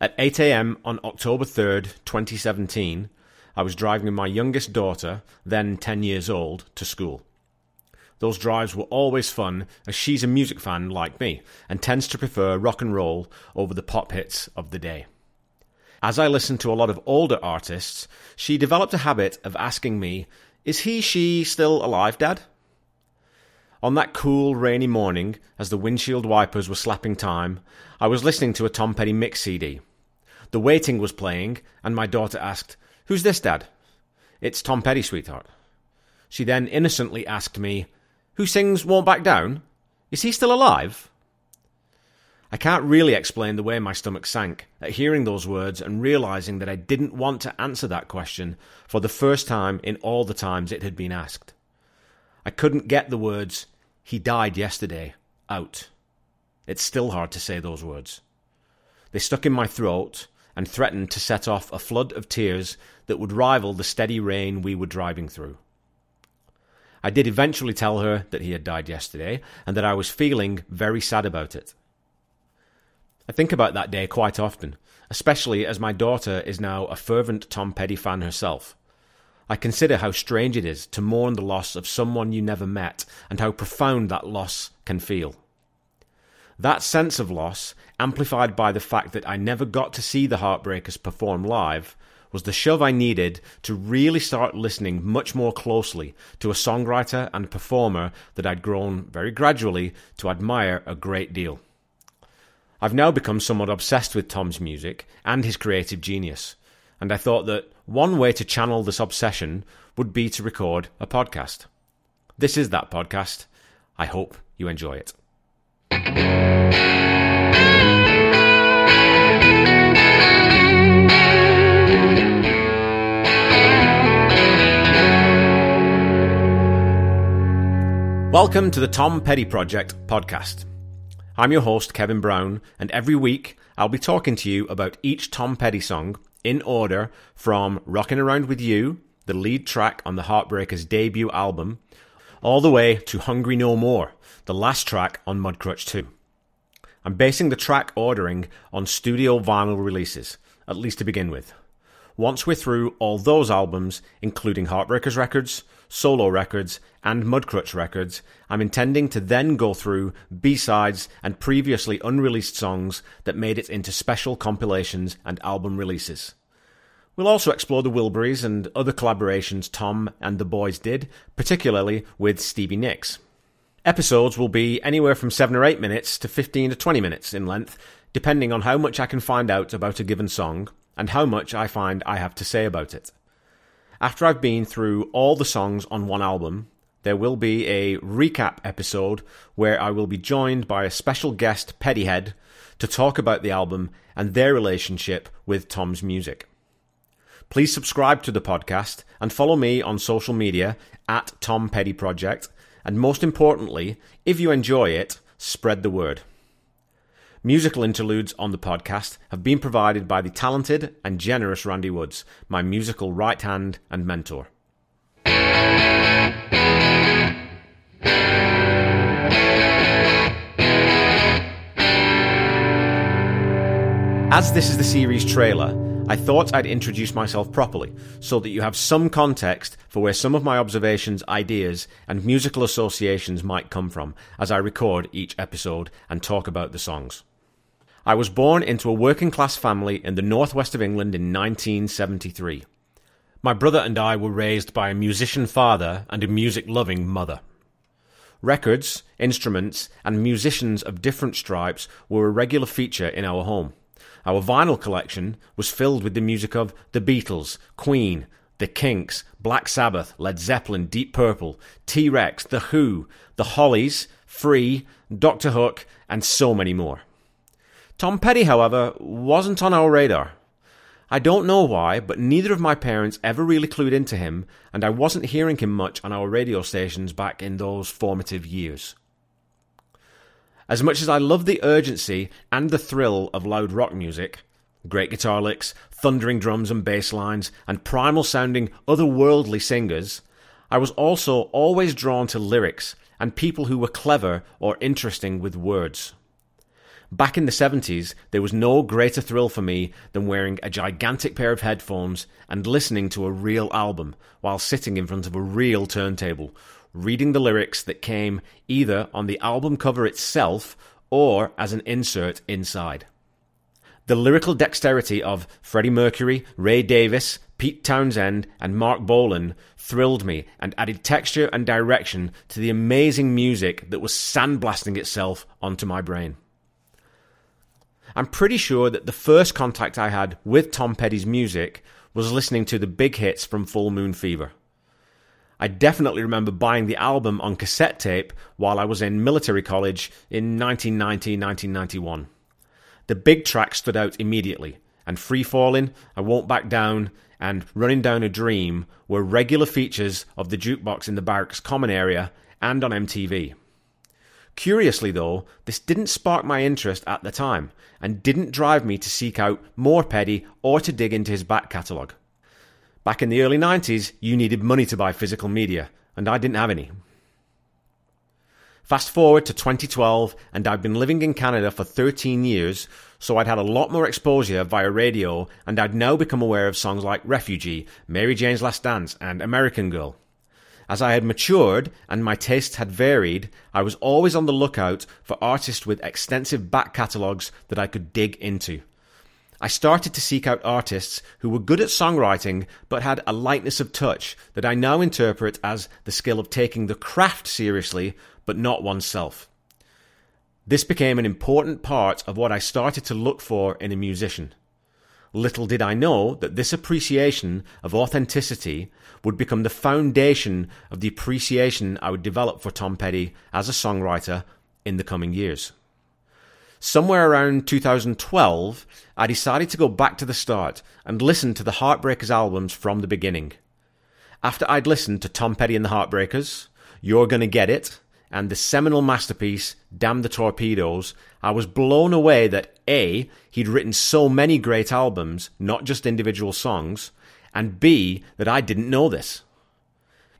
At 8 a.m. on October 3rd, 2017, I was driving my youngest daughter, then 10 years old, to school. Those drives were always fun, as she's a music fan like me and tends to prefer rock and roll over the pop hits of the day. As I listened to a lot of older artists, she developed a habit of asking me, Is he, she still alive, Dad? On that cool, rainy morning, as the windshield wipers were slapping time, I was listening to a Tom Petty mix CD. The waiting was playing, and my daughter asked, Who's this, Dad? It's Tom Petty, sweetheart. She then innocently asked me, Who sings Won't Back Down? Is he still alive? I can't really explain the way my stomach sank at hearing those words and realizing that I didn't want to answer that question for the first time in all the times it had been asked. I couldn't get the words, he died yesterday, out. It's still hard to say those words. They stuck in my throat and threatened to set off a flood of tears that would rival the steady rain we were driving through. I did eventually tell her that he had died yesterday and that I was feeling very sad about it. I think about that day quite often, especially as my daughter is now a fervent Tom Petty fan herself. I consider how strange it is to mourn the loss of someone you never met and how profound that loss can feel. That sense of loss, amplified by the fact that I never got to see the Heartbreakers perform live, was the shove I needed to really start listening much more closely to a songwriter and performer that I'd grown very gradually to admire a great deal. I've now become somewhat obsessed with Tom's music and his creative genius, and I thought that one way to channel this obsession would be to record a podcast. This is that podcast. I hope you enjoy it. Welcome to the Tom Petty Project podcast. I'm your host, Kevin Brown, and every week I'll be talking to you about each Tom Petty song in order from Rockin' Around With You, the lead track on the Heartbreakers' debut album, all the way to Hungry No More, the last track on Mudcrutch 2. I'm basing the track ordering on studio vinyl releases, at least to begin with. Once we're through all those albums, including Heartbreakers records, solo records, and Mudcrutch records, I'm intending to then go through B-sides and previously unreleased songs that made it into special compilations and album releases. We'll also explore the Wilburys and other collaborations Tom and the boys did, particularly with Stevie Nicks. Episodes will be anywhere from 7 or 8 minutes to 15 to 20 minutes in length, depending on how much I can find out about a given song and how much I find I have to say about it. After I've been through all the songs on one album, there will be a recap episode where I will be joined by a special guest, Pettyhead, to talk about the album and their relationship with Tom's music. Please subscribe to the podcast and follow me on social media at Tom Petty Project. And most importantly, if you enjoy it, spread the word. Musical interludes on the podcast have been provided by the talented and generous Randy Woods, my musical right hand and mentor. As this is the series trailer, I thought I'd introduce myself properly so that you have some context for where some of my observations, ideas, and musical associations might come from as I record each episode and talk about the songs. I was born into a working class family in the northwest of England in 1973. My brother and I were raised by a musician father and a music loving mother. Records, instruments, and musicians of different stripes were a regular feature in our home. Our vinyl collection was filled with the music of The Beatles, Queen, The Kinks, Black Sabbath, Led Zeppelin, Deep Purple, T Rex, The Who, The Hollies, Free, Doctor Hook, and so many more. Tom Petty, however, wasn't on our radar. I don't know why, but neither of my parents ever really clued into him, and I wasn't hearing him much on our radio stations back in those formative years. As much as I love the urgency and the thrill of loud rock music, great guitar licks, thundering drums and bass lines, and primal sounding otherworldly singers, I was also always drawn to lyrics and people who were clever or interesting with words. Back in the 70s, there was no greater thrill for me than wearing a gigantic pair of headphones and listening to a real album while sitting in front of a real turntable, reading the lyrics that came either on the album cover itself or as an insert inside. The lyrical dexterity of Freddie Mercury, Ray Davies, Pete Townshend, and Marc Bolan thrilled me and added texture and direction to the amazing music that was sandblasting itself onto my brain. I'm pretty sure that the first contact I had with Tom Petty's music was listening to the big hits from Full Moon Fever. I definitely remember buying the album on cassette tape while I was in military college in 1990 1991. The big tracks stood out immediately, and Free Falling, I Won't Back Down, and Running Down a Dream were regular features of the jukebox in the barracks common area and on MTV. Curiously, though, this didn't spark my interest at the time and didn't drive me to seek out more Petty or to dig into his back catalogue. Back in the early 90s, you needed money to buy physical media, and I didn't have any. Fast forward to 2012, and I've been living in Canada for 13 years, so I'd had a lot more exposure via radio, and I'd now become aware of songs like Refugee, Mary Jane's Last Dance, and American Girl. As I had matured and my tastes had varied, I was always on the lookout for artists with extensive back catalogues that I could dig into. I started to seek out artists who were good at songwriting but had a lightness of touch that I now interpret as the skill of taking the craft seriously but not oneself. This became an important part of what I started to look for in a musician. Little did I know that this appreciation of authenticity would become the foundation of the appreciation I would develop for Tom Petty as a songwriter in the coming years. Somewhere around 2012, I decided to go back to the start and listen to the Heartbreakers albums from the beginning. After I'd listened to Tom Petty and the Heartbreakers, You're Gonna Get It, and the seminal masterpiece, Damn the Torpedoes, I was blown away that A, he'd written so many great albums, not just individual songs, and B, that I didn't know this.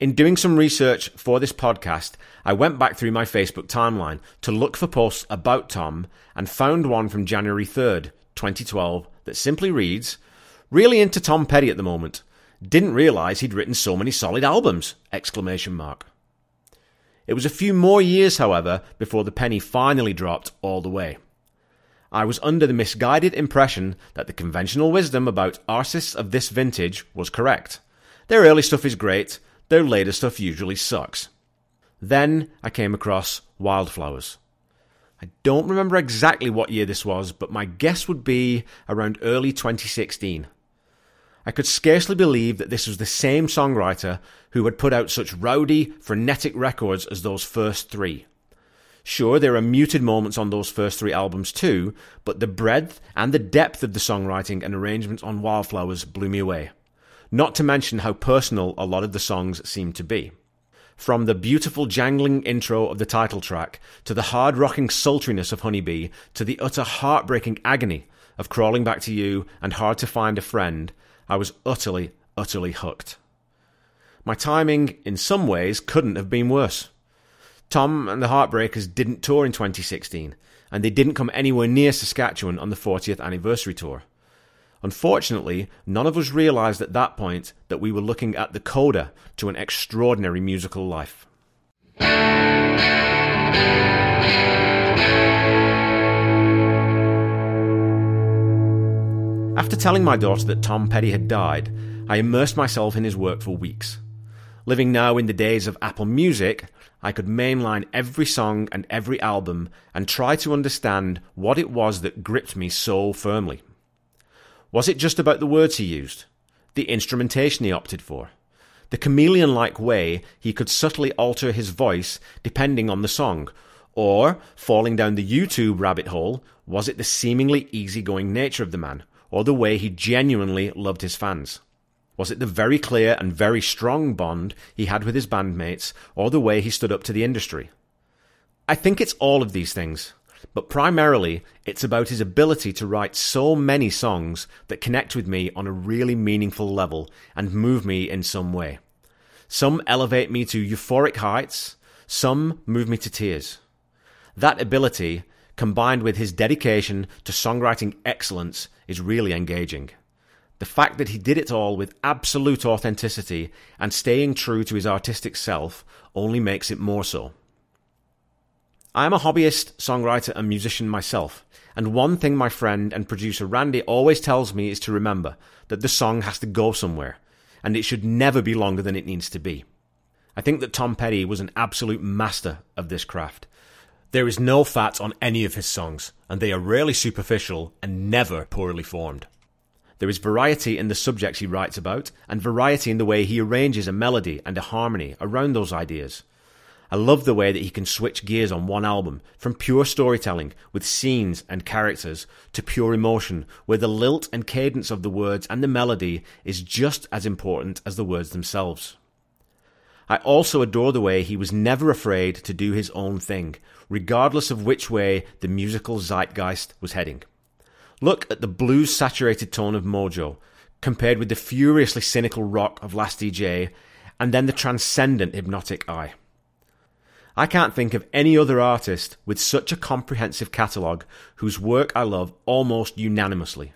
In doing some research for this podcast, I went back through my Facebook timeline to look for posts about Tom and found one from January 3rd, 2012, that simply reads, Really into Tom Petty at the moment. Didn't realize he'd written so many solid albums! Exclamation mark. It was a few more years, however, before the penny finally dropped all the way. I was under the misguided impression that the conventional wisdom about artists of this vintage was correct. Their early stuff is great, their later stuff usually sucks. Then I came across Wildflowers. I don't remember exactly what year this was, but my guess would be around early 2016. I could scarcely believe that this was the same songwriter who had put out such rowdy, frenetic records as those first three. Sure, there are muted moments on those first three albums too, but the breadth and the depth of the songwriting and arrangements on Wildflowers blew me away. Not to mention how personal a lot of the songs seem to be. From the beautiful jangling intro of the title track, to the hard rocking sultriness of Honeybee, to the utter heartbreaking agony of Crawling Back to You and Hard to Find a Friend, I was utterly, utterly hooked. My timing, in some ways, couldn't have been worse. Tom and the Heartbreakers didn't tour in 2016, and they didn't come anywhere near Saskatchewan on the 40th anniversary tour. Unfortunately, none of us realised at that point that we were looking at the coda to an extraordinary musical life. After telling my daughter that Tom Petty had died, I immersed myself in his work for weeks. Living now in the days of Apple Music, I could mainline every song and every album and try to understand what it was that gripped me so firmly. Was it just about the words he used? The instrumentation he opted for? The chameleon like way he could subtly alter his voice depending on the song? Or, falling down the YouTube rabbit hole, was it the seemingly easygoing nature of the man? Or the way he genuinely loved his fans? Was it the very clear and very strong bond he had with his bandmates, or the way he stood up to the industry? I think it's all of these things, but primarily it's about his ability to write so many songs that connect with me on a really meaningful level and move me in some way. Some elevate me to euphoric heights, some move me to tears. That ability combined with his dedication to songwriting excellence, is really engaging. The fact that he did it all with absolute authenticity and staying true to his artistic self only makes it more so. I am a hobbyist, songwriter, and musician myself, and one thing my friend and producer Randy always tells me is to remember that the song has to go somewhere, and it should never be longer than it needs to be. I think that Tom Petty was an absolute master of this craft. There is no fat on any of his songs, and they are rarely superficial and never poorly formed. There is variety in the subjects he writes about, and variety in the way he arranges a melody and a harmony around those ideas. I love the way that he can switch gears on one album, from pure storytelling with scenes and characters to pure emotion, where the lilt and cadence of the words and the melody is just as important as the words themselves. I also adore the way he was never afraid to do his own thing, regardless of which way the musical zeitgeist was heading. Look at the blues saturated tone of Mojo, compared with the furiously cynical rock of Last DJ, and then the transcendent hypnotic eye. I can't think of any other artist with such a comprehensive catalogue whose work I love almost unanimously.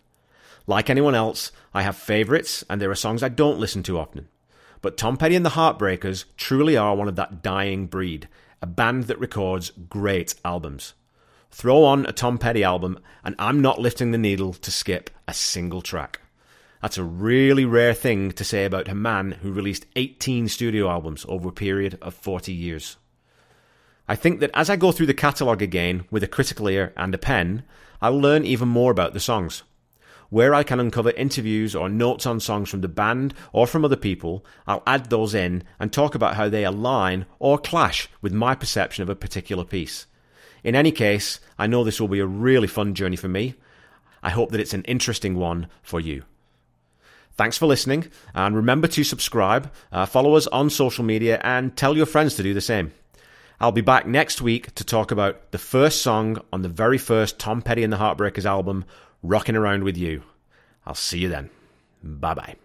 Like anyone else, I have favourites and there are songs I don't listen to often. But Tom Petty and the Heartbreakers truly are one of that dying breed, a band that records great albums. Throw on a Tom Petty album and I'm not lifting the needle to skip a single track. That's a really rare thing to say about a man who released 18 studio albums over a period of 40 years. I think that as I go through the catalogue again with a critical ear and a pen, I'll learn even more about the songs. Where I can uncover interviews or notes on songs from the band or from other people, I'll add those in and talk about how they align or clash with my perception of a particular piece. In any case, I know this will be a really fun journey for me. I hope that it's an interesting one for you. Thanks for listening, and remember to subscribe, uh, follow us on social media, and tell your friends to do the same. I'll be back next week to talk about the first song on the very first Tom Petty and the Heartbreakers album, Rocking Around With You. I'll see you then. Bye bye.